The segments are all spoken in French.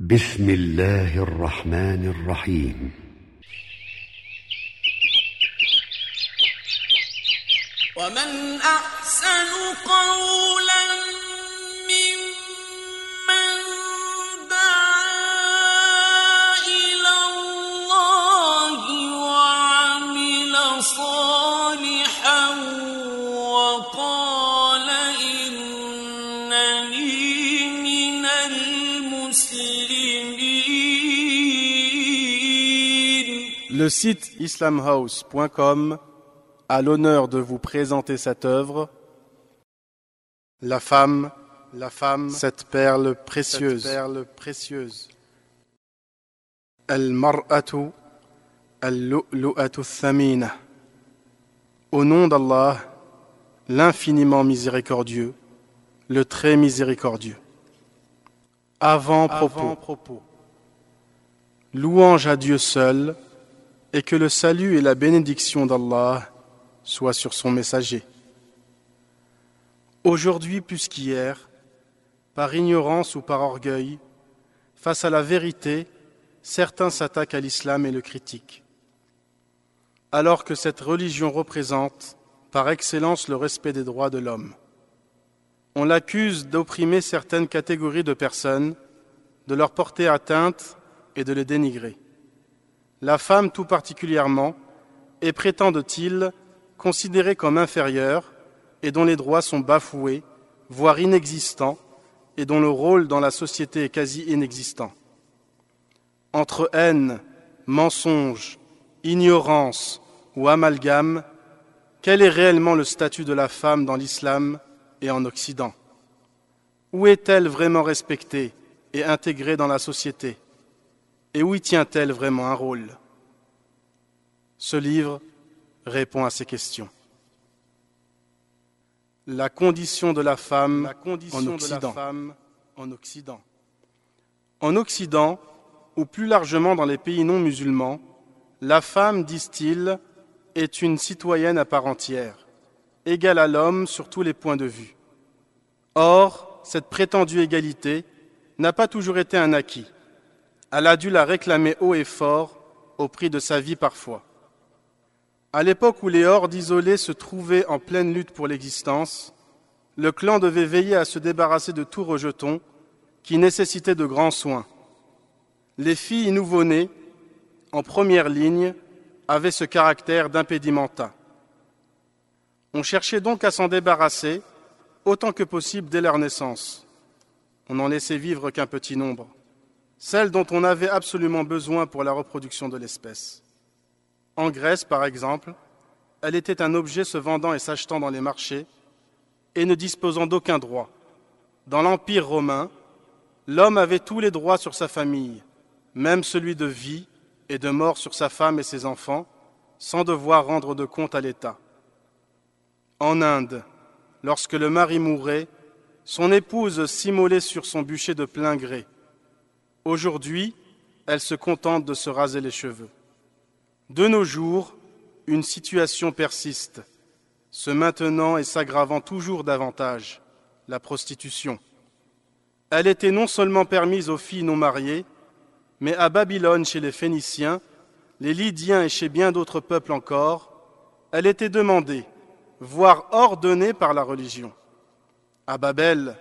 بسم الله الرحمن الرحيم. ومن أحسن قولا Le site islamhouse.com a l'honneur de vous présenter cette œuvre. La femme, la femme, cette perle précieuse, perle précieuse. Al-mar'atu al-lu'lu'atu thamina. Au nom d'Allah, l'infiniment miséricordieux, le très miséricordieux. Avant propos. Louange à Dieu seul, et que le salut et la bénédiction d'Allah soient sur son messager. Aujourd'hui plus qu'hier, par ignorance ou par orgueil, face à la vérité, certains s'attaquent à l'islam et le critiquent. Alors que cette religion représente, par excellence, le respect des droits de l'homme. On l'accuse d'opprimer certaines catégories de personnes, de leur porter atteinte et de les dénigrer. La femme tout particulièrement est, prétende-t-il, considérée comme inférieure et dont les droits sont bafoués, voire inexistants, et dont le rôle dans la société est quasi inexistant. Entre haine, mensonge, ignorance ou amalgame, quel est réellement le statut de la femme dans l'islam et en Occident? Où est-elle vraiment respectée et intégrée dans la société? Et où y tient-elle vraiment un rôle? Ce livre répond à ces questions. La condition de la femme, en, Occident. en Occident. En Occident, ou plus largement dans les pays non musulmans, la femme, disent-ils, est une citoyenne à part entière, égale à l'homme sur tous les points de vue. Or, cette prétendue égalité n'a pas toujours été un acquis. Elle a dû la réclamer haut et fort, au prix de sa vie parfois. À l'époque où les hordes isolées se trouvaient en pleine lutte pour l'existence, le clan devait veiller à se débarrasser de tout rejeton qui nécessitait de grands soins. Les filles nouveau-nées, en première ligne, avaient ce caractère d'impédimenta. On cherchait donc à s'en débarrasser autant que possible dès leur naissance. On n'en laissait vivre qu'un petit nombre, celles dont on avait absolument besoin pour la reproduction de l'espèce. En Grèce, par exemple, elle était un objet se vendant et s'achetant dans les marchés et ne disposant d'aucun droit. Dans l'Empire romain, l'homme avait tous les droits sur sa famille, même celui de vie et de mort sur sa femme et ses enfants, sans devoir rendre de compte à l'État. En Inde, lorsque le mari mourait, son épouse s'immolait sur son bûcher de plein gré. Aujourd'hui, elle se contente de se raser les cheveux. De nos jours, une situation persiste, se maintenant et s'aggravant toujours davantage, la prostitution. Elle était non seulement permise aux filles non mariées, mais à Babylone chez les Phéniciens, les Lydiens et chez bien d'autres peuples encore, elle était demandée, voire ordonnée par la religion. À Babel,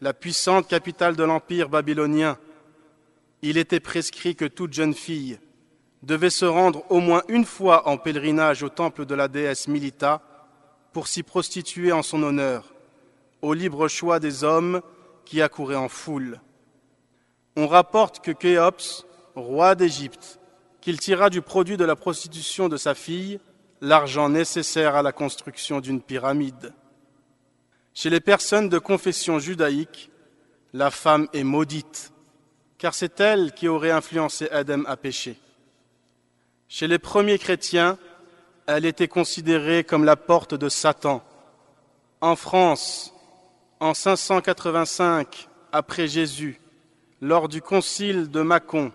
la puissante capitale de l'empire babylonien, il était prescrit que toute jeune fille devait se rendre au moins une fois en pèlerinage au temple de la déesse Milita pour s'y prostituer en son honneur, au libre choix des hommes qui accouraient en foule. On rapporte que Khéops, roi d'Égypte, qu'il tira du produit de la prostitution de sa fille l'argent nécessaire à la construction d'une pyramide. Chez les personnes de confession judaïque, la femme est maudite, car c'est elle qui aurait influencé Adam à pécher. Chez les premiers chrétiens, elle était considérée comme la porte de Satan. En France, en 585 après Jésus, lors du concile de Mâcon,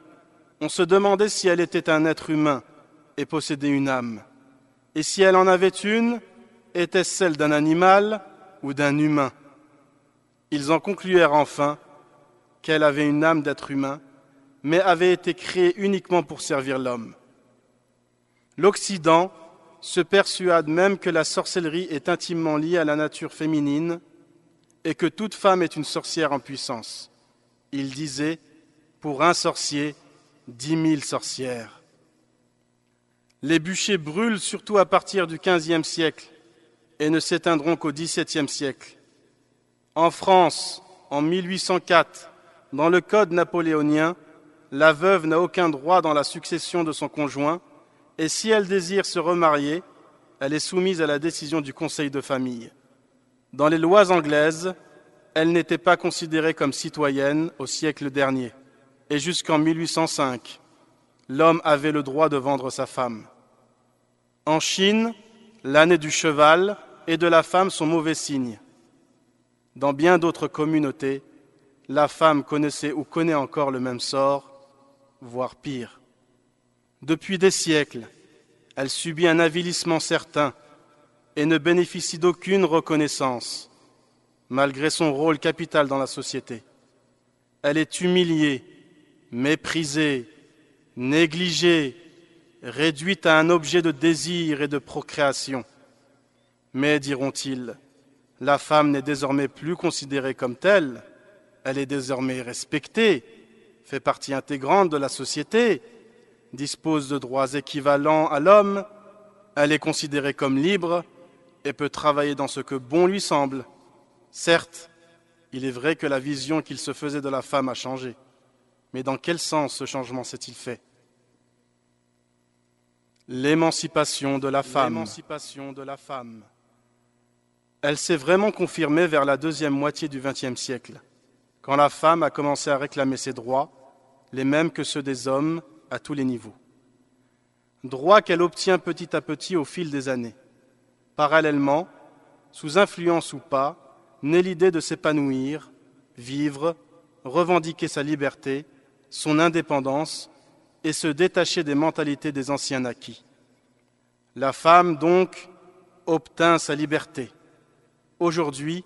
on se demandait si elle était un être humain et possédait une âme. Et si elle en avait une, était-ce celle d'un animal ou d'un humain? Ils en concluèrent enfin qu'elle avait une âme d'être humain mais avait été créée uniquement pour servir l'homme. L'Occident se persuade même que la sorcellerie est intimement liée à la nature féminine et que toute femme est une sorcière en puissance. Il disait, pour un sorcier, dix mille sorcières. Les bûchers brûlent surtout à partir du XVe siècle et ne s'éteindront qu'au XVIIe siècle. En France, en 1804, dans le Code napoléonien, la veuve n'a aucun droit dans la succession de son conjoint et si elle désire se remarier, elle est soumise à la décision du conseil de famille. Dans les lois anglaises, elle n'était pas considérée comme citoyenne au siècle dernier, et jusqu'en 1805, l'homme avait le droit de vendre sa femme. En Chine, l'année du cheval et de la femme sont mauvais signes. Dans bien d'autres communautés, la femme connaissait ou connaît encore le même sort, voire pire. Depuis des siècles, elle subit un avilissement certain et ne bénéficie d'aucune reconnaissance, malgré son rôle capital dans la société. Elle est humiliée, méprisée, négligée, réduite à un objet de désir et de procréation. Mais, diront-ils, la femme n'est désormais plus considérée comme telle, elle est désormais respectée, fait partie intégrante de la société, dispose de droits équivalents à l'homme, elle est considérée comme libre et peut travailler dans ce que bon lui semble. Certes, il est vrai que la vision qu'il se faisait de la femme a changé, mais dans quel sens ce changement s'est-il fait? L'émancipation de la femme. de la femme. Elle s'est vraiment confirmée vers la deuxième moitié du XXe siècle, quand la femme a commencé à réclamer ses droits, les mêmes que ceux des hommes, à tous les niveaux. Droit qu'elle obtient petit à petit au fil des années. Parallèlement, sous influence ou pas, naît l'idée de s'épanouir, vivre, revendiquer sa liberté, son indépendance et se détacher des mentalités des anciens naquis. La femme, donc, obtint sa liberté. Aujourd'hui,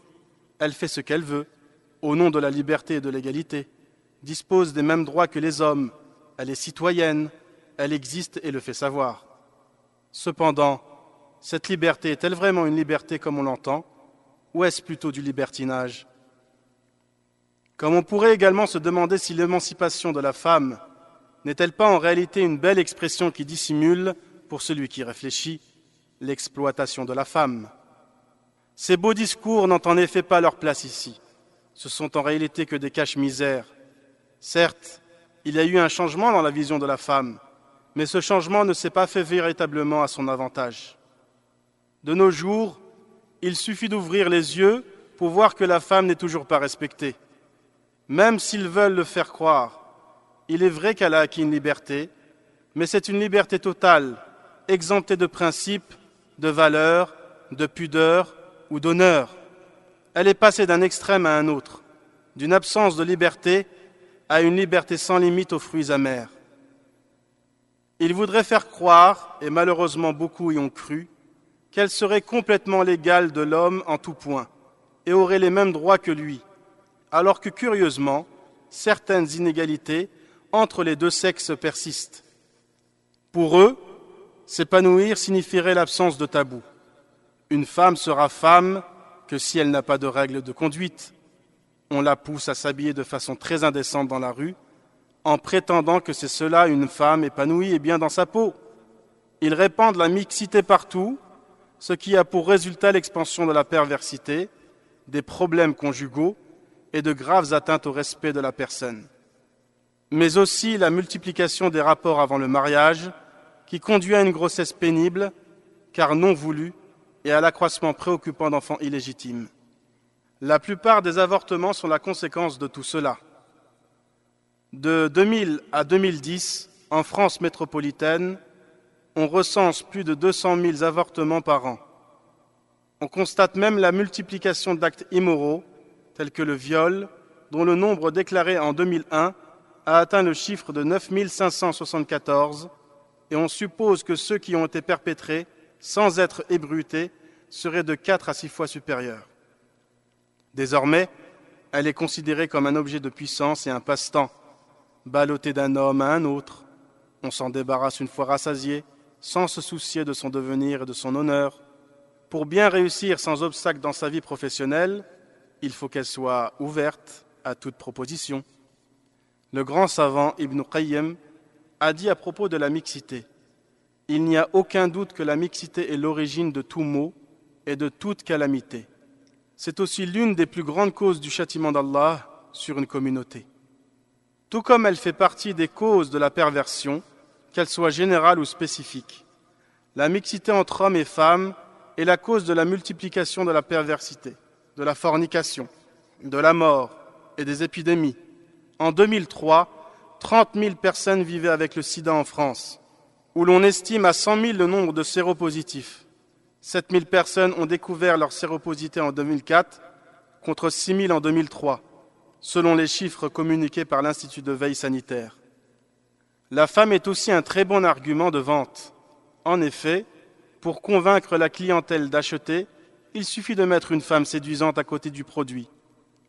elle fait ce qu'elle veut, au nom de la liberté et de l'égalité, dispose des mêmes droits que les hommes, elle est citoyenne, elle existe et le fait savoir. Cependant, cette liberté est-elle vraiment une liberté comme on l'entend, ou est-ce plutôt du libertinage? Comme on pourrait également se demander si l'émancipation de la femme n'est-elle pas en réalité une belle expression qui dissimule, pour celui qui réfléchit, l'exploitation de la femme? Ces beaux discours n'ont en effet pas leur place ici. Ce sont en réalité que des caches-misères. Certes, il y a eu un changement dans la vision de la femme, mais ce changement ne s'est pas fait véritablement à son avantage. De nos jours, il suffit d'ouvrir les yeux pour voir que la femme n'est toujours pas respectée. Même s'ils veulent le faire croire, il est vrai qu'elle a acquis une liberté, mais c'est une liberté totale, exemptée de principes, de valeurs, de pudeur ou d'honneur. Elle est passée d'un extrême à un autre, d'une absence de liberté à une liberté sans limite aux fruits amers. Il voudrait faire croire, et malheureusement beaucoup y ont cru, qu'elle serait complètement l'égale de l'homme en tout point, et aurait les mêmes droits que lui, alors que curieusement, certaines inégalités entre les deux sexes persistent. Pour eux, s'épanouir signifierait l'absence de tabou. Une femme sera femme que si elle n'a pas de règles de conduite, on la pousse à s'habiller de façon très indécente dans la rue, en prétendant que c'est cela une femme épanouie et bien dans sa peau. Ils répandent la mixité partout, ce qui a pour résultat l'expansion de la perversité, des problèmes conjugaux et de graves atteintes au respect de la personne. Mais aussi la multiplication des rapports avant le mariage, qui conduit à une grossesse pénible, car non voulue, et à l'accroissement préoccupant d'enfants illégitimes. La plupart des avortements sont la conséquence de tout cela. De 2000 à 2010, en France métropolitaine, on recense plus de 200 000 avortements par an. On constate même la multiplication d'actes immoraux, tels que le viol, dont le nombre déclaré en 2001 a atteint le chiffre de 9 574, et on suppose que ceux qui ont été perpétrés, sans être ébrutés, seraient de 4 à 6 fois supérieurs. Désormais, elle est considérée comme un objet de puissance et un passe-temps. ballotté d'un homme à un autre. On s'en débarrasse une fois rassasié, sans se soucier de son devenir et de son honneur. Pour bien réussir sans obstacle dans sa vie professionnelle, il faut qu'elle soit ouverte à toute proposition. Le grand savant Ibn Qayyim a dit à propos de la mixité Il n'y a aucun doute que la mixité est l'origine de tout mot et de toute calamité. C'est aussi l'une des plus grandes causes du châtiment d'Allah sur une communauté. Tout comme elle fait partie des causes de la perversion, qu'elle soit générale ou spécifique. La mixité entre hommes et femmes est la cause de la multiplication de la perversité, de la fornication, de la mort et des épidémies. En 2003, 30 000 personnes vivaient avec le sida en France, où l'on estime à 100 000 le nombre de séropositifs. 7 000 personnes ont découvert leur séroposité en 2004 contre 6 000 en 2003, selon les chiffres communiqués par l'Institut de veille sanitaire. La femme est aussi un très bon argument de vente. En effet, pour convaincre la clientèle d'acheter, il suffit de mettre une femme séduisante à côté du produit.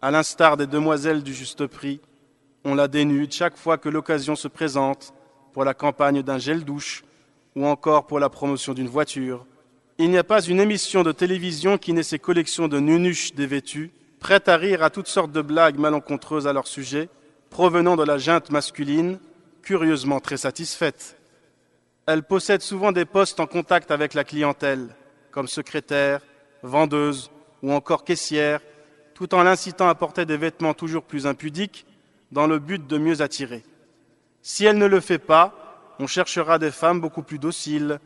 À l'instar des demoiselles du juste prix, on la dénude chaque fois que l'occasion se présente pour la campagne d'un gel douche ou encore pour la promotion d'une voiture. Il n'y a pas une émission de télévision qui n'ait ses collections de nunuches dévêtues, prêtes à rire à toutes sortes de blagues malencontreuses à leur sujet, provenant de la junte masculine, curieusement très satisfaite. Elle possède souvent des postes en contact avec la clientèle, comme secrétaire, vendeuse ou encore caissière, tout en l'incitant à porter des vêtements toujours plus impudiques dans le but de mieux attirer. Si elle ne le fait pas, on cherchera des femmes beaucoup plus dociles.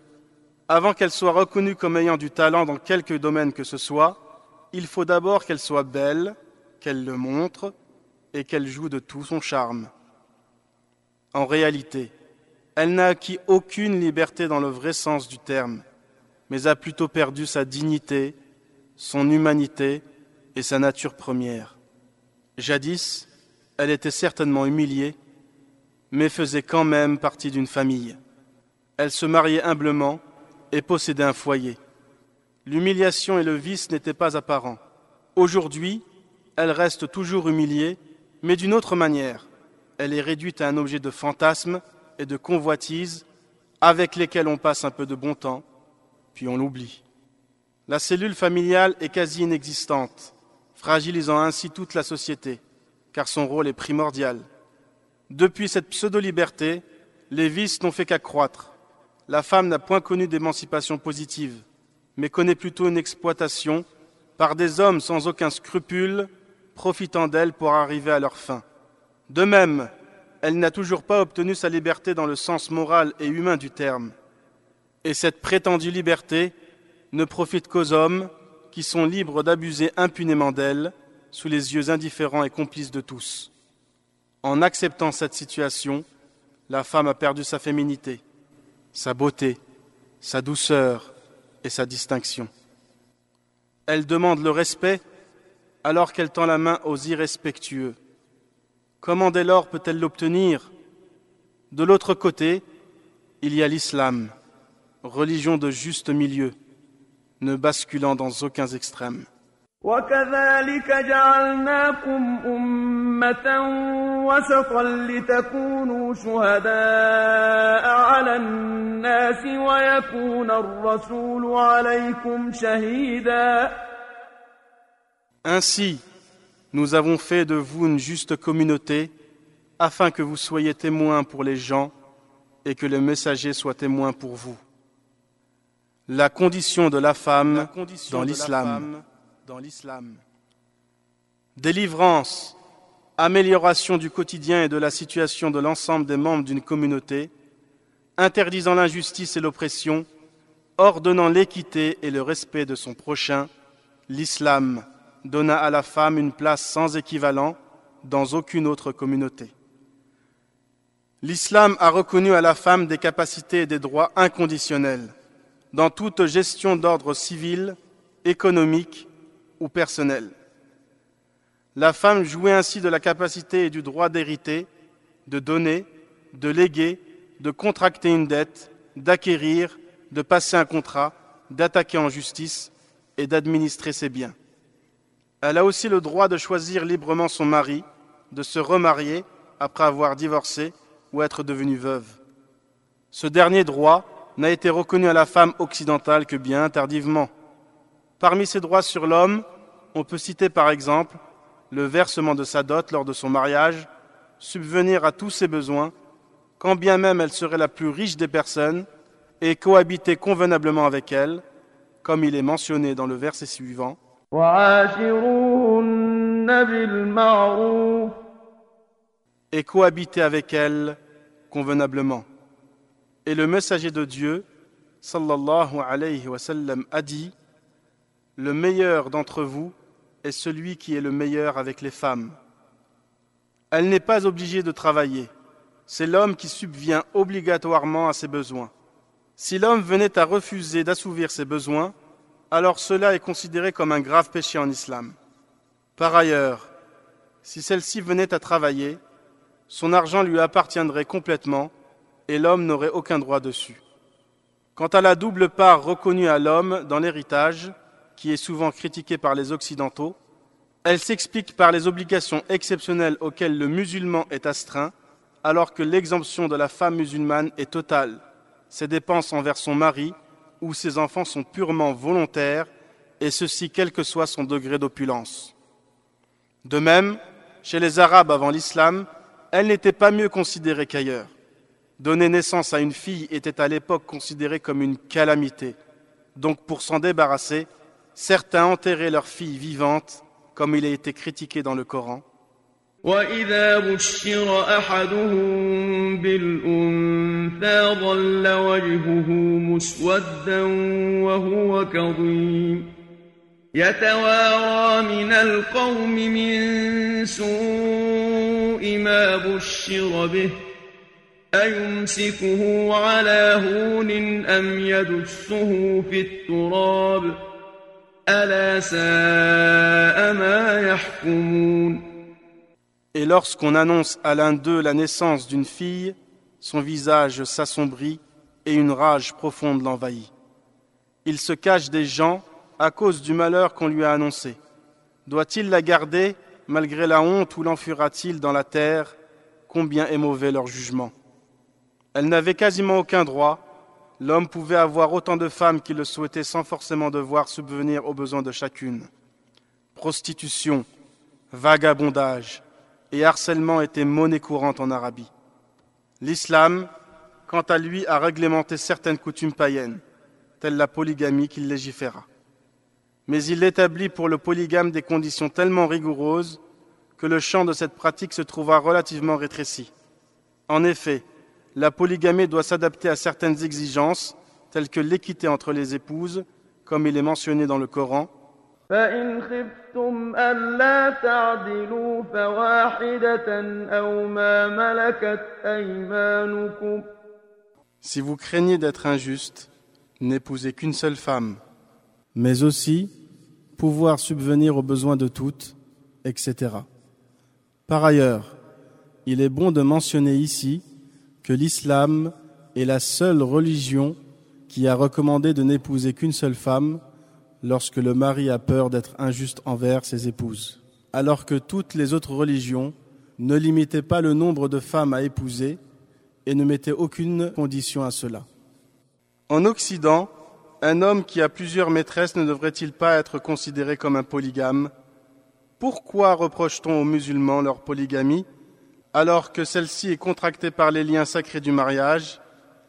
Avant qu'elles soient reconnues comme ayant du talent dans quelque domaine que ce soit, il faut d'abord qu'elles soient belles, qu'elles le montrent et qu'elles jouent de tout son charme. En réalité, elle n'a acquis aucune liberté dans le vrai sens du terme, mais a plutôt perdu sa dignité, son humanité et sa nature première. Jadis, elle était certainement humiliée, mais faisait quand même partie d'une famille. Elle se mariait humblement et possédait un foyer. L'humiliation et le vice n'étaient pas apparents. Aujourd'hui, elle reste toujours humiliée, mais d'une autre manière. Elle est réduite à un objet de fantasme et de convoitises avec lesquelles on passe un peu de bon temps, puis on l'oublie. La cellule familiale est quasi inexistante, fragilisant ainsi toute la société, car son rôle est primordial. Depuis cette pseudo-liberté, les vices n'ont fait qu'accroître. La femme n'a point connu d'émancipation positive, mais connaît plutôt une exploitation par des hommes sans aucun scrupule, profitant d'elle pour arriver à leur fin. De même, elle n'a toujours pas obtenu sa liberté dans le sens moral et humain du terme. Et cette prétendue liberté ne profite qu'aux hommes qui sont libres d'abuser impunément d'elle sous les yeux indifférents et complices de tous. En acceptant cette situation, la femme a perdu sa féminité, sa beauté, sa douceur et sa distinction. Elle demande le respect alors qu'elle tend la main aux irrespectueux. Comment dès lors peut-elle l'obtenir? De l'autre côté, il y a l'islam, religion de juste milieu, ne basculant dans aucun extrême. وكذلك جعلناكم أمة وسطا لتكونوا شهداء على الناس ويكون الرسول عليكم شهيدا Ainsi, nous avons fait de vous une juste communauté afin que vous soyez témoins pour les gens et que le messager soit témoin pour vous. La condition de la femme dans l'islam. Délivrance, amélioration du quotidien et de la situation de l'ensemble des membres d'une communauté, interdisant l'injustice et l'oppression, ordonnant l'équité et le respect de son prochain, l'islam donna à la femme une place sans équivalent dans aucune autre communauté. L'islam a reconnu à la femme des capacités et des droits inconditionnels dans toute gestion d'ordre civil, économique ou personnel. La femme jouait ainsi de la capacité et du droit d'hériter, de donner, de léguer, de contracter une dette, d'acquérir, de passer un contrat, d'attaquer en justice et d'administrer ses biens. Elle a aussi le droit de choisir librement son mari, de se remarier après avoir divorcé ou être devenue veuve. Ce dernier droit n'a été reconnu à la femme occidentale que bien tardivement. Parmi ces droits sur l'homme, on peut citer par exemple le versement de sa dot lors de son mariage, subvenir à tous ses besoins, quand bien même elle serait la plus riche des personnes, et cohabiter convenablement avec elle, comme il est mentionné dans le verset suivant. Et cohabiter avec elle convenablement. Et le messager de Dieu, sallallahu alayhi wa sallam, a dit Le meilleur d'entre vous est celui qui est le meilleur avec les femmes. Elle n'est pas obligée de travailler. C'est l'homme qui subvient obligatoirement à ses besoins. Si l'homme venait à refuser d'assouvir ses besoins, alors cela est considéré comme un grave péché en islam. Par ailleurs, si celle-ci venait à travailler, son argent lui appartiendrait complètement et l'homme n'aurait aucun droit dessus. Quant à la double part reconnue à l'homme dans l'héritage, qui est souvent critiquée par les Occidentaux, elle s'explique par les obligations exceptionnelles auxquelles le musulman est astreint, alors que l'exemption de la femme musulmane est totale. Ses dépenses envers son mari ou ses enfants sont purement volontaires, et ceci quel que soit son degré d'opulence. De même, chez les Arabes avant l'islam, elle n'était pas mieux considérée qu'ailleurs. Donner naissance à une fille était à l'époque considéré comme une calamité. Donc pour s'en débarrasser, certains enterraient leur fille vivante, comme il a été critiqué dans le Coran. وإذا بشر أحدهم بالأنثى ظل وجهه مسودا وهو كظيم يتوارى من القوم من سوء ما بشر به أيمسكه على هون أم يدسه في التراب Et lorsqu'on annonce à l'un d'eux la naissance d'une fille, son visage s'assombrit et une rage profonde l'envahit. Il se cache des gens à cause du malheur qu'on lui a annoncé. Doit-il la garder malgré la honte ou l'enfuira-t-il dans la terre? Combien est mauvais leur jugement. Elle n'avait quasiment aucun droit. L'homme pouvait avoir autant de femmes qu'il le souhaitait sans forcément devoir subvenir aux besoins de chacune. Prostitution, vagabondage, et harcèlement étaient monnaie courante en Arabie. L'islam, quant à lui, a réglementé certaines coutumes païennes, telles la polygamie qu'il légiféra. Mais il établit pour le polygame des conditions tellement rigoureuses que le champ de cette pratique se trouva relativement rétréci. En effet, la polygamie doit s'adapter à certaines exigences, telles que l'équité entre les épouses, comme il est mentionné dans le Coran, فإن خفتم ألا تعدلوا فواحدة أو ما ملكت أيمانكم Si vous craignez d'être injuste, n'épousez qu'une seule femme, mais aussi pouvoir subvenir aux besoins de toutes, etc. Par ailleurs, il est bon de mentionner ici que l'islam est la seule religion qui a recommandé de n'épouser qu'une seule femme lorsque le mari a peur d'être injuste envers ses épouses, alors que toutes les autres religions ne limitaient pas le nombre de femmes à épouser et ne mettaient aucune condition à cela. En Occident, un homme qui a plusieurs maîtresses ne devrait-il pas être considéré comme un polygame? Pourquoi reproche-t-on aux musulmans leur polygamie? Alors que celle-ci est contractée par les liens sacrés du mariage,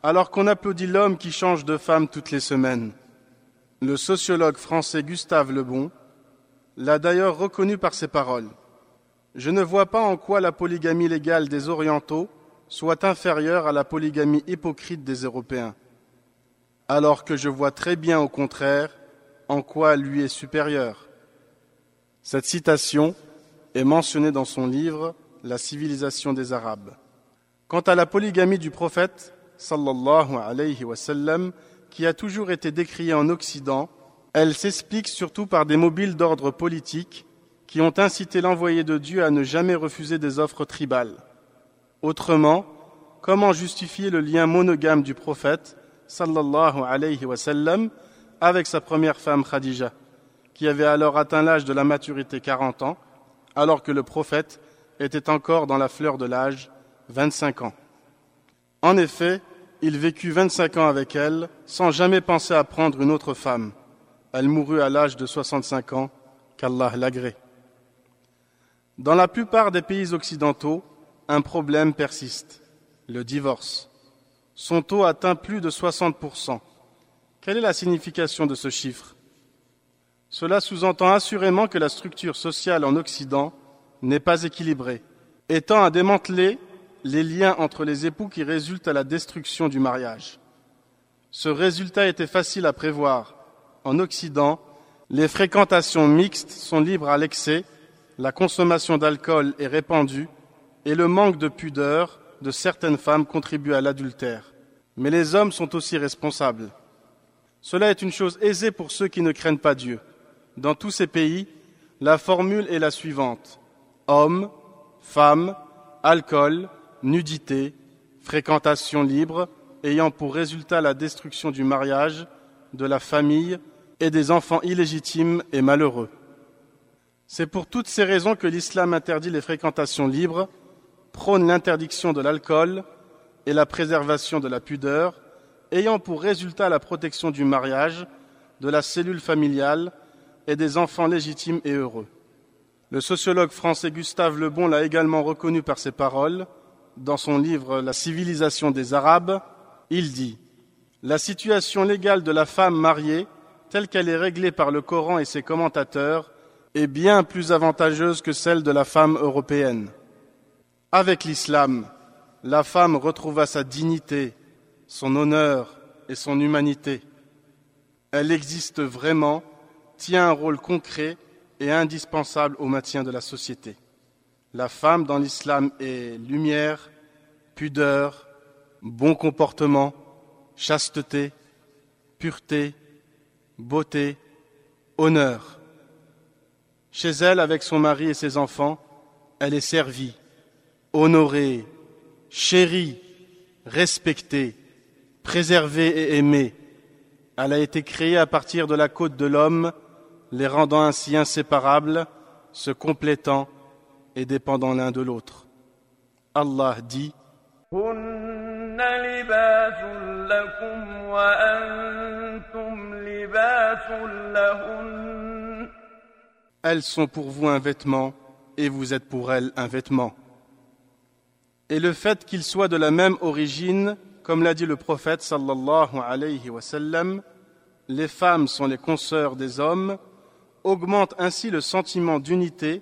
alors qu'on applaudit l'homme qui change de femme toutes les semaines le sociologue français Gustave Lebon l'a d'ailleurs reconnu par ses paroles. Je ne vois pas en quoi la polygamie légale des Orientaux soit inférieure à la polygamie hypocrite des Européens, alors que je vois très bien au contraire en quoi lui est supérieure. Cette citation est mentionnée dans son livre La civilisation des Arabes. Quant à la polygamie du prophète, sallallahu alayhi wa sallam, qui a toujours été décriée en Occident, elle s'explique surtout par des mobiles d'ordre politique qui ont incité l'envoyé de Dieu à ne jamais refuser des offres tribales. Autrement, comment justifier le lien monogame du prophète sallallahu alayhi avec sa première femme Khadija, qui avait alors atteint l'âge de la maturité 40 ans, alors que le prophète était encore dans la fleur de l'âge, 25 ans. En effet, il vécut 25 ans avec elle sans jamais penser à prendre une autre femme. Elle mourut à l'âge de 65 ans, qu'Allah l'agrée. Dans la plupart des pays occidentaux, un problème persiste, le divorce. Son taux atteint plus de 60%. Quelle est la signification de ce chiffre? Cela sous-entend assurément que la structure sociale en Occident n'est pas équilibrée, étant à démanteler les liens entre les époux qui résultent à la destruction du mariage. Ce résultat était facile à prévoir. En Occident, les fréquentations mixtes sont libres à l'excès, la consommation d'alcool est répandue et le manque de pudeur de certaines femmes contribue à l'adultère. Mais les hommes sont aussi responsables. Cela est une chose aisée pour ceux qui ne craignent pas Dieu. Dans tous ces pays, la formule est la suivante. Hommes, femmes, alcool, nudité, fréquentation libre, ayant pour résultat la destruction du mariage, de la famille et des enfants illégitimes et malheureux. C'est pour toutes ces raisons que l'islam interdit les fréquentations libres, prône l'interdiction de l'alcool et la préservation de la pudeur, ayant pour résultat la protection du mariage, de la cellule familiale et des enfants légitimes et heureux. Le sociologue français Gustave Lebon l'a également reconnu par ses paroles. Dans son livre La civilisation des Arabes, il dit La situation légale de la femme mariée, telle qu'elle est réglée par le Coran et ses commentateurs, est bien plus avantageuse que celle de la femme européenne. Avec l'islam, la femme retrouva sa dignité, son honneur et son humanité. Elle existe vraiment, tient un rôle concret et indispensable au maintien de la société. La femme dans l'islam est lumière, pudeur, bon comportement, chasteté, pureté, beauté, honneur. Chez elle, avec son mari et ses enfants, elle est servie, honorée, chérie, respectée, préservée et aimée. Elle a été créée à partir de la côte de l'homme, les rendant ainsi inséparables, se complétant et dépendant l'un de l'autre. Allah dit Elles sont pour vous un vêtement et vous êtes pour elles un vêtement. Et le fait qu'ils soient de la même origine, comme l'a dit le prophète sallallahu alayhi wasallam), les femmes sont les consoeurs des hommes augmente ainsi le sentiment d'unité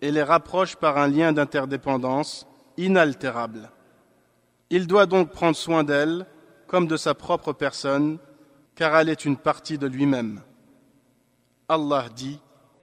et les rapproche par un lien d'interdépendance inaltérable. Il doit donc prendre soin d'elle comme de sa propre personne, car elle est une partie de lui-même. Allah dit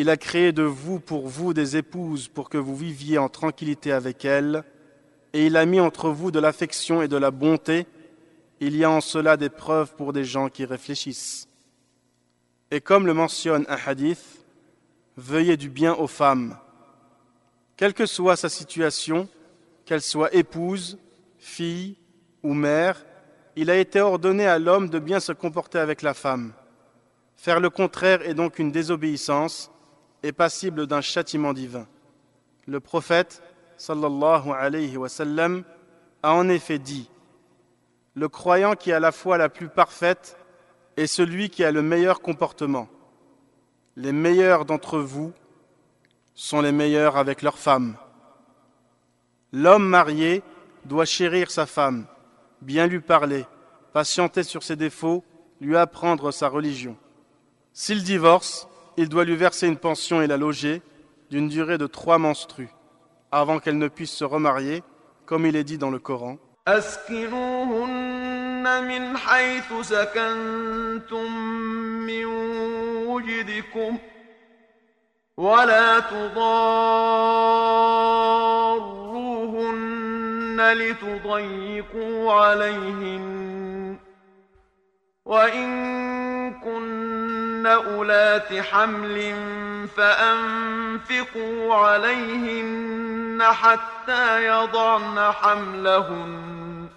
il a créé de vous pour vous des épouses pour que vous viviez en tranquillité avec elles, et il a mis entre vous de l'affection et de la bonté. Il y a en cela des preuves pour des gens qui réfléchissent. Et comme le mentionne un hadith, veuillez du bien aux femmes. Quelle que soit sa situation, qu'elle soit épouse, fille ou mère, il a été ordonné à l'homme de bien se comporter avec la femme. Faire le contraire est donc une désobéissance et passible d'un châtiment divin. Le prophète, sallallahu alayhi wa sallam, a en effet dit Le croyant qui a la foi la plus parfaite est celui qui a le meilleur comportement. Les meilleurs d'entre vous sont les meilleurs avec leurs femmes. L'homme marié doit chérir sa femme, bien lui parler, patienter sur ses défauts, lui apprendre sa religion. S'il divorce, il doit lui verser une pension et la loger d'une durée de trois menstrues, avant qu'elle ne puisse se remarier, comme il est dit dans le Coran. أسكنوهن من حيث سكنتم من وجدكم ولا تضاروهن عليهن لتضيقوا عليهن وإن كن أولات حمل فأنفقوا عليهن حتى يضعن حملهن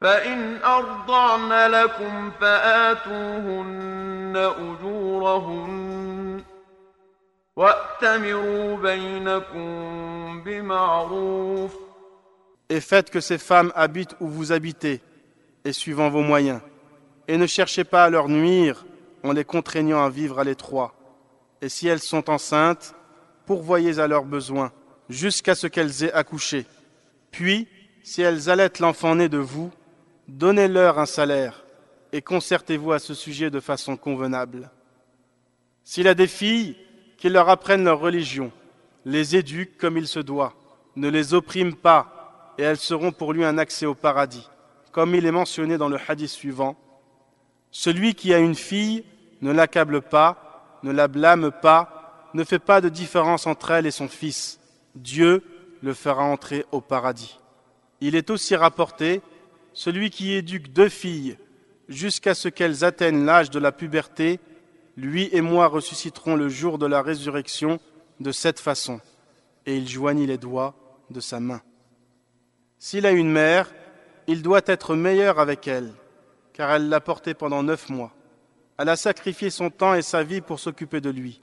فإن أرضعن لكم فآتوهن أجورهن وأتمروا بينكم بمعروف Et faites que ces femmes habitent où vous habitez, et suivant vos moyens. Et ne cherchez pas à leur nuire en les contraignant à vivre à l'étroit. Et si elles sont enceintes, pourvoyez à leurs besoins, jusqu'à ce qu'elles aient accouché. Puis, si elles allaitent l'enfant né de vous, donnez-leur un salaire, et concertez-vous à ce sujet de façon convenable. S'il a des filles, qu'ils leur apprennent leur religion, les éduquent comme il se doit, ne les oppriment pas, et elles seront pour lui un accès au paradis, comme il est mentionné dans le hadith suivant. Celui qui a une fille ne l'accable pas, ne la blâme pas, ne fait pas de différence entre elle et son fils. Dieu le fera entrer au paradis. Il est aussi rapporté, celui qui éduque deux filles jusqu'à ce qu'elles atteignent l'âge de la puberté, lui et moi ressusciterons le jour de la résurrection de cette façon. Et il joignit les doigts de sa main. S'il a une mère, il doit être meilleur avec elle, car elle l'a porté pendant neuf mois. Elle a sacrifié son temps et sa vie pour s'occuper de lui.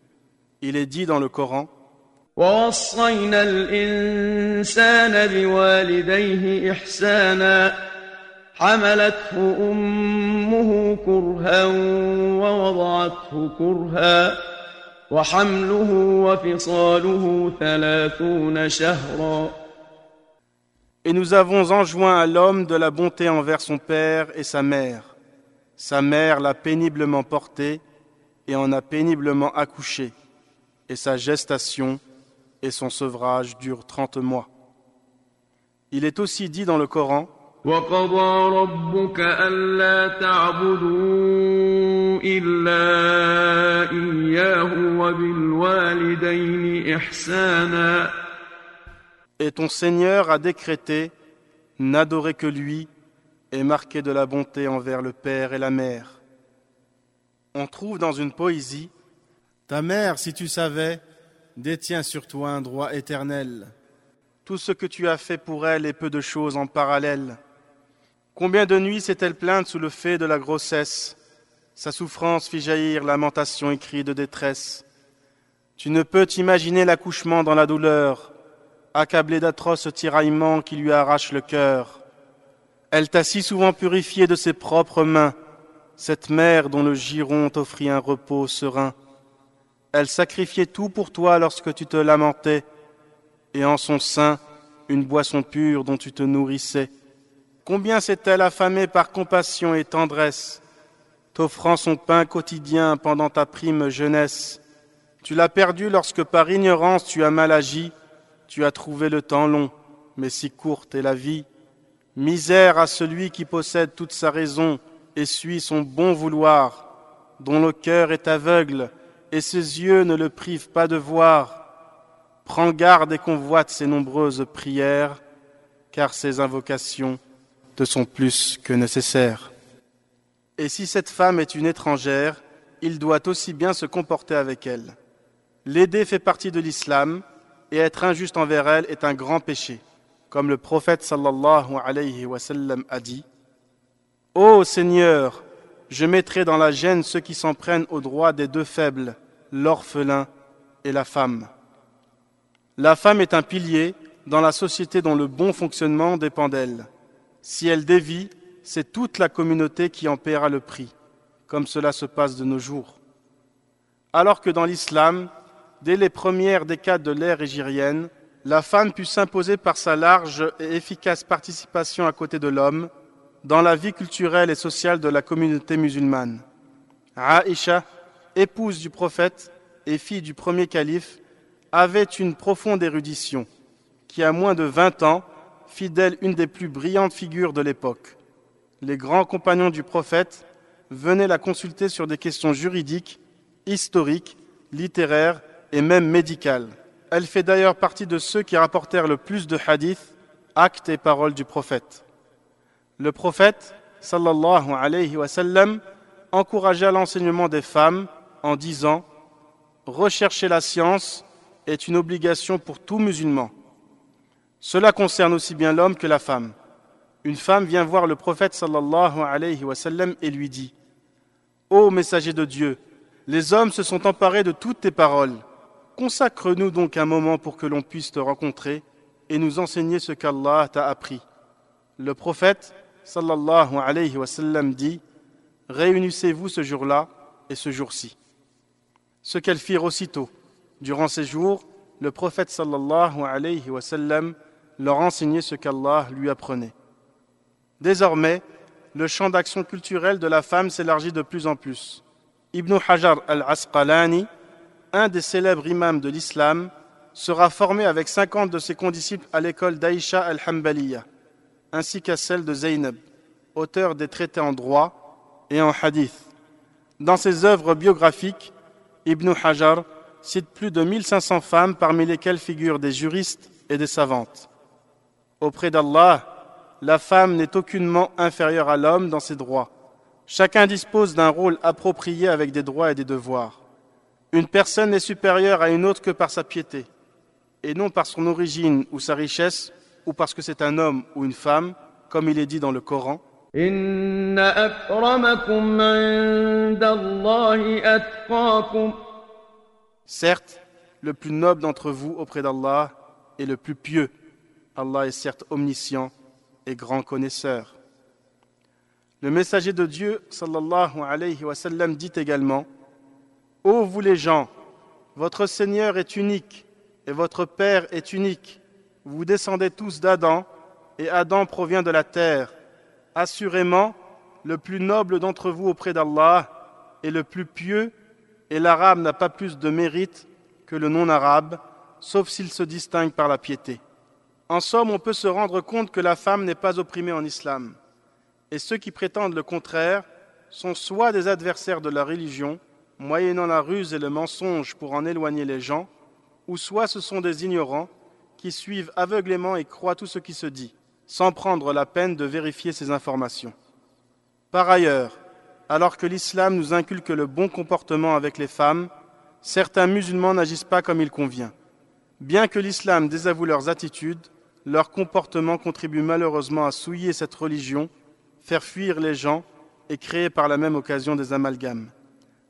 Il est dit dans le Coran, ووصينا الإنسان بوالديه إحسانا حملته أمه كرها ووضعته كرها وحمله وفصاله ثلاثون شهرا Et nous avons enjoint à l'homme de la bonté envers son père et sa mère. Sa mère l'a péniblement porté et en a péniblement accouché. Et sa gestation et son sevrage durent trente mois. Il est aussi dit dans le Coran, وقضى ربك ألا تعبدوا إلا إياه وبالوالدين إحسانا Et ton Seigneur a décrété, n'adorer que lui et marquer de la bonté envers le père et la mère. On trouve dans une poésie, Ta mère, si tu savais, détient sur toi un droit éternel. Tout ce que tu as fait pour elle est peu de choses en parallèle. Combien de nuits s'est-elle plainte sous le fait de la grossesse? Sa souffrance fit jaillir lamentation et cris de détresse. Tu ne peux t'imaginer l'accouchement dans la douleur, accablé d'atroces tiraillements qui lui arrachent le cœur. Elle t'a si souvent purifié de ses propres mains, cette mère dont le giron t'offrit un repos serein. Elle sacrifiait tout pour toi lorsque tu te lamentais, et en son sein une boisson pure dont tu te nourrissais. Combien s'est-elle affamée par compassion et tendresse, t'offrant son pain quotidien pendant ta prime jeunesse. Tu l'as perdu lorsque par ignorance tu as mal agi, tu as trouvé le temps long, mais si courte est la vie. Misère à celui qui possède toute sa raison et suit son bon vouloir, dont le cœur est aveugle et ses yeux ne le privent pas de voir. Prends garde et convoite ses nombreuses prières, car ses invocations te sont plus que nécessaires. Et si cette femme est une étrangère, il doit aussi bien se comporter avec elle. L'aider fait partie de l'islam, et être injuste envers elle est un grand péché. Comme le prophète sallallahu alayhi wa a dit Ô Seigneur, je mettrai dans la gêne ceux qui s'en prennent aux droits des deux faibles, l'orphelin et la femme. La femme est un pilier dans la société dont le bon fonctionnement dépend d'elle. Si elle dévie, c'est toute la communauté qui en paiera le prix, comme cela se passe de nos jours. Alors que dans l'islam, dès les premières décades de l'ère égirienne, la femme put s'imposer par sa large et efficace participation à côté de l'homme dans la vie culturelle et sociale de la communauté musulmane. Aïcha, épouse du prophète et fille du premier calife, avait une profonde érudition qui, à moins de vingt ans, fit d'elle une des plus brillantes figures de l'époque. Les grands compagnons du prophète venaient la consulter sur des questions juridiques, historiques, littéraires et même médicales. Elle fait d'ailleurs partie de ceux qui rapportèrent le plus de hadiths actes et paroles du prophète. Le prophète, sallallahu alayhi wa sallam, encourageait l'enseignement des femmes en disant Rechercher la science est une obligation pour tout musulman. Cela concerne aussi bien l'homme que la femme. Une femme vient voir le prophète sallallahu alayhi wa sallam et lui dit Ô messager de Dieu, les hommes se sont emparés de toutes tes paroles. Consacre-nous donc un moment pour que l'on puisse te rencontrer et nous enseigner ce qu'Allah t'a appris. Le prophète sallallahu alayhi wa sallam dit Réunissez-vous ce jour-là et ce jour-ci. Ce qu'elles firent aussitôt. Durant ces jours, le prophète sallallahu alayhi wa sallam leur enseignait ce qu'Allah lui apprenait. Désormais, le champ d'action culturelle de la femme s'élargit de plus en plus. Ibn Hajar al-Asqalani, un des célèbres imams de l'islam, sera formé avec 50 de ses condisciples à l'école d'Aïcha al-Hambaliya, ainsi qu'à celle de Zaynab, auteur des traités en droit et en hadith. Dans ses œuvres biographiques, Ibn Hajar cite plus de 1500 femmes parmi lesquelles figurent des juristes et des savantes. Auprès d'Allah, la femme n'est aucunement inférieure à l'homme dans ses droits Chacun dispose d'un rôle approprié avec des droits et des devoirs. Une personne n'est supérieure à une autre que par sa piété, et non par son origine ou sa richesse, ou parce que c'est un homme ou une femme, comme il est dit dans le Coran. Certes, le plus noble d'entre vous auprès d'Allah est le plus pieux. Allah est certes omniscient et grand connaisseur. Le messager de Dieu, sallallahu alayhi wa sallam, dit également Ô vous les gens, votre Seigneur est unique et votre Père est unique. Vous descendez tous d'Adam et Adam provient de la terre. Assurément, le plus noble d'entre vous auprès d'Allah est le plus pieux et l'arabe n'a pas plus de mérite que le non-arabe, sauf s'il se distingue par la piété. En somme, on peut se rendre compte que la femme n'est pas opprimée en islam et ceux qui prétendent le contraire sont soit des adversaires de la religion, moyennant la ruse et le mensonge pour en éloigner les gens, ou soit ce sont des ignorants qui suivent aveuglément et croient tout ce qui se dit, sans prendre la peine de vérifier ces informations. Par ailleurs, alors que l'islam nous inculque le bon comportement avec les femmes, certains musulmans n'agissent pas comme il convient. Bien que l'islam désavoue leurs attitudes, leur comportement contribue malheureusement à souiller cette religion faire fuir les gens et créer par la même occasion des amalgames.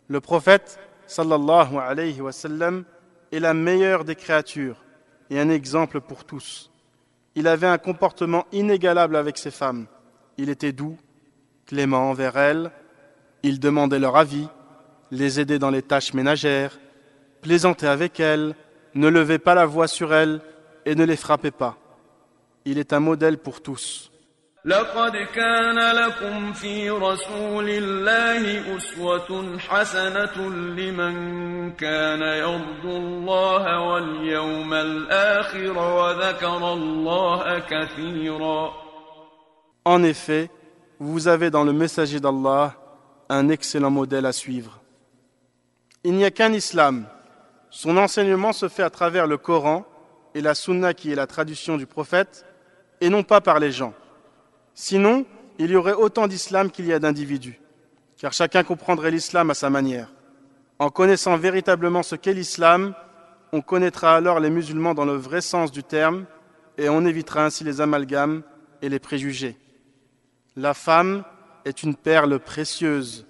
Le prophète, sallallahu alayhi wa sallam, est la meilleure des créatures et un exemple pour tous. Il avait un comportement inégalable avec ses femmes. Il était doux, clément envers elles, il demandait leur avis, les aidait dans les tâches ménagères, plaisantait avec elles, ne levait pas la voix sur elles et ne les frappait pas. Il est un modèle pour tous. لقد كان لكم في رسول الله أسوة حسنة لمن كان يرجو الله واليوم الآخر وذكر الله كثيرا En effet, vous avez dans le messager d'Allah un excellent modèle à suivre. Il n'y a qu'un islam. Son enseignement se fait à travers le Coran et la Sunna qui est la traduction du prophète, et non pas par les gens. Sinon, il y aurait autant d'islam qu'il y a d'individus, car chacun comprendrait l'islam à sa manière. En connaissant véritablement ce qu'est l'islam, on connaîtra alors les musulmans dans le vrai sens du terme, et on évitera ainsi les amalgames et les préjugés. La femme est une perle précieuse,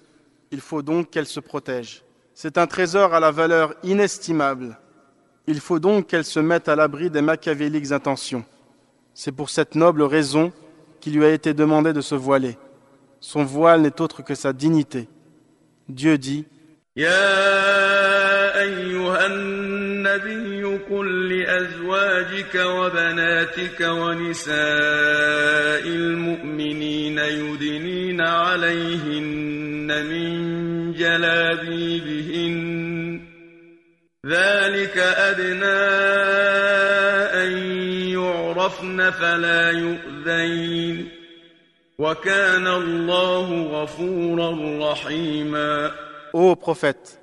il faut donc qu'elle se protège. C'est un trésor à la valeur inestimable. Il faut donc qu'elle se mette à l'abri des machiavéliques intentions. C'est pour cette noble raison qui lui a été demandé de se voiler. Son voile n'est autre que sa dignité. Dieu dit يا أيها النبي قل لأزواجك وبناتك ونساء المؤمنين يدنين عليهن من جلابيبهن ذلك أدنى أن يعرفن فلا يؤذن Ô prophète,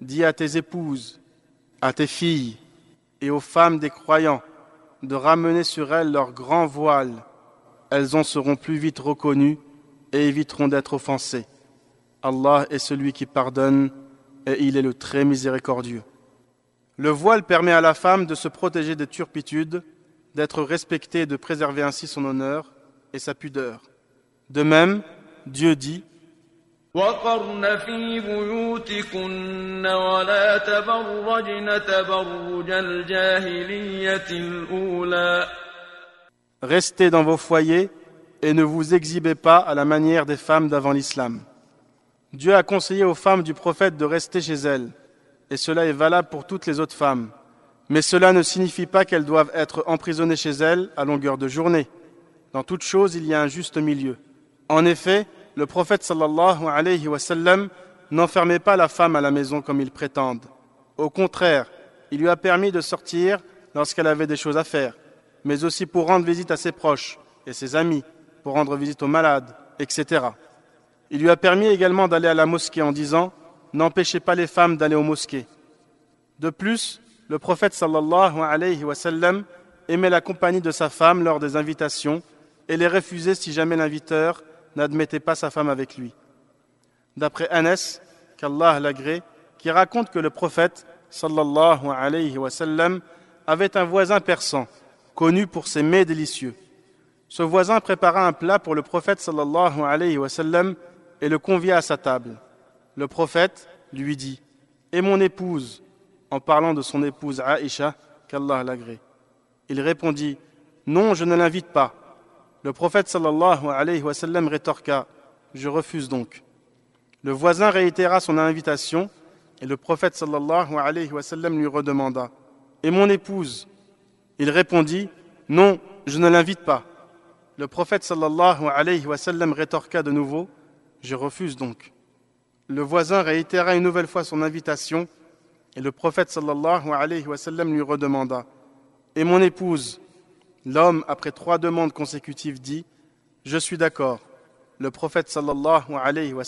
dis à tes épouses, à tes filles et aux femmes des croyants de ramener sur elles leur grand voile. Elles en seront plus vite reconnues et éviteront d'être offensées. Allah est celui qui pardonne et il est le très miséricordieux. Le voile permet à la femme de se protéger des turpitudes, d'être respectée et de préserver ainsi son honneur et sa pudeur. De même, Dieu dit وقرن في بيوتكن ولا تبرجن تبرج الجاهلية الأولى Restez dans vos foyers et ne vous exhibez pas à la manière des femmes d'avant l'islam. Dieu a conseillé aux femmes du prophète de rester chez elles, et cela est valable pour toutes les autres femmes. Mais cela ne signifie pas qu'elles doivent être emprisonnées chez elles à longueur de journée. Dans toute chose, il y a un juste milieu. En effet, le prophète sallallahu alayhi wa sallam n'enfermait pas la femme à la maison comme ils prétendent. Au contraire, il lui a permis de sortir lorsqu'elle avait des choses à faire, mais aussi pour rendre visite à ses proches et ses amis, pour rendre visite aux malades, etc. Il lui a permis également d'aller à la mosquée en disant N'empêchez pas les femmes d'aller aux mosquées. De plus, le prophète sallallahu alayhi wa sallam aimait la compagnie de sa femme lors des invitations et les refusait si jamais l'inviteur n'admettait pas sa femme avec lui. D'après Anas, qu'Allah l'agrée, qui raconte que le prophète alayhi wa sallam avait un voisin persan, connu pour ses mets délicieux. Ce voisin prépara un plat pour le prophète sallallahu alayhi wa sallam et le convia à sa table. Le prophète lui dit Et mon épouse en parlant de son épouse Aïcha, qu'Allah l'agrée. Il répondit Non, je ne l'invite pas. Le prophète sallallahu alayhi wa sallam rétorqua Je refuse donc. Le voisin réitéra son invitation et le prophète sallallahu alayhi wa sallam lui redemanda Et mon épouse? Il répondit Non, je ne l'invite pas. Le prophète sallallahu alayhi wa sallam rétorqua de nouveau Je refuse donc. Le voisin réitéra une nouvelle fois son invitation et le prophète sallallahu alayhi wa lui redemanda Et mon épouse? L'homme, après trois demandes consécutives, dit Je suis d'accord. Le prophète sallallahu alayhi wa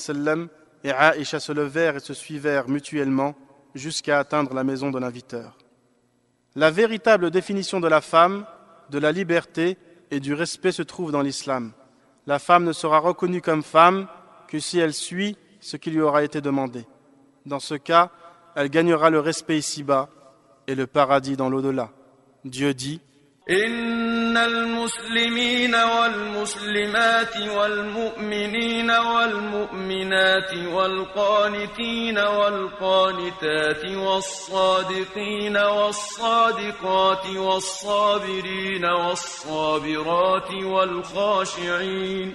et Aïcha se levèrent et se suivèrent mutuellement jusqu'à atteindre la maison de l'inviteur. La véritable définition de la femme, de la liberté et du respect se trouve dans l'islam. La femme ne sera reconnue comme femme que si elle suit ce qui lui aura été demandé. Dans ce cas, elle gagnera le respect ici-bas et le paradis dans l'au-delà. Dieu dit إن المسلمين والمسلمات والمؤمنين والمؤمنات والقانتين والقانتات والصادقين والصادقات والصابرين والصابرات والخاشعين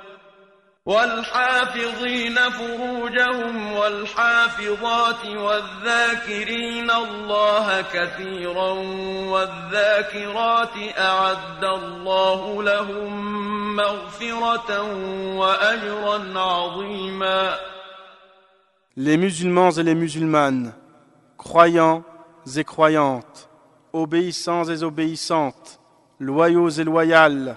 والحافظين فروجهم والحافظات والذاكرين الله كثيرا والذاكرات أعد الله لهم مغفرة وأجرا عظيما Les musulmans et les musulmanes, croyants et croyantes, obéissants et obéissantes, loyaux et loyales,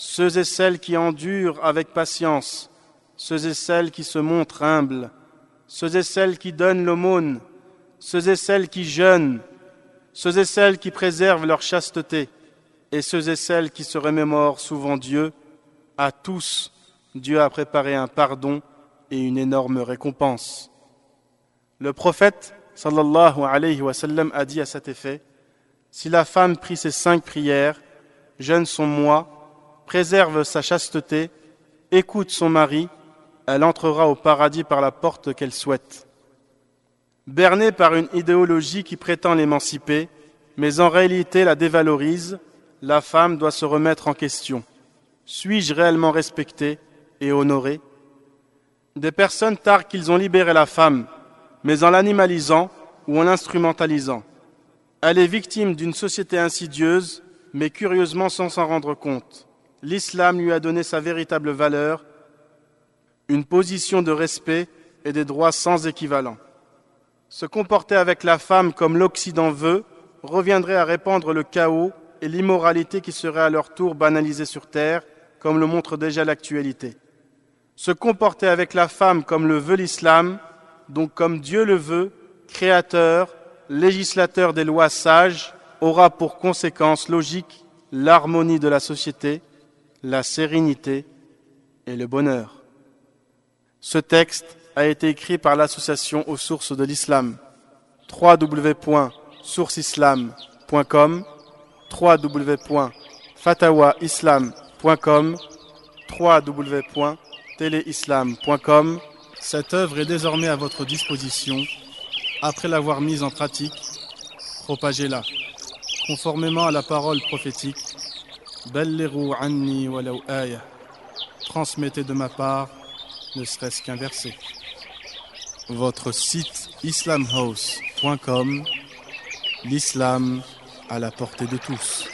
ceux et celles qui endurent avec patience, ceux et celles qui se montrent humbles, ceux et celles qui donnent l'aumône, ceux et celles qui jeûnent, ceux et celles qui préservent leur chasteté, et ceux et celles qui se remémorent souvent Dieu, à tous Dieu a préparé un pardon et une énorme récompense. Le prophète sallallahu alayhi wa a dit à cet effet Si la femme prie ses cinq prières, jeûne son mois, préserve sa chasteté, écoute son mari, elle entrera au paradis par la porte qu'elle souhaite. Bernée par une idéologie qui prétend l'émanciper, mais en réalité la dévalorise, la femme doit se remettre en question. Suis-je réellement respecté et honoré? Des personnes tardent qu'ils ont libéré la femme, mais en l'animalisant ou en l'instrumentalisant. Elle est victime d'une société insidieuse, mais curieusement sans s'en rendre compte l'islam lui a donné sa véritable valeur, une position de respect et des droits sans équivalent. Se comporter avec la femme comme l'Occident veut reviendraient à répandre le chaos et l'immoralité qui serait à leur tour banalisée sur terre, comme le montre déjà l'actualité. Se comporter avec la femme comme le veut l'islam, donc comme Dieu le veut, créateur, législateur des lois sages, aura pour conséquence logique l'harmonie de la société, la sérénité et le bonheur. Ce texte a été écrit par l'association aux sources de l'islam www.sourceislam.com www.fatawaislam.com www.téléislam.com Cette œuvre est désormais à votre disposition. Après l'avoir mise en pratique, propagez-la. Conformément à la parole prophétique, Transmettez de ma part, ne serait-ce qu'un verset. Votre site islamhouse.com L'islam à la portée de tous.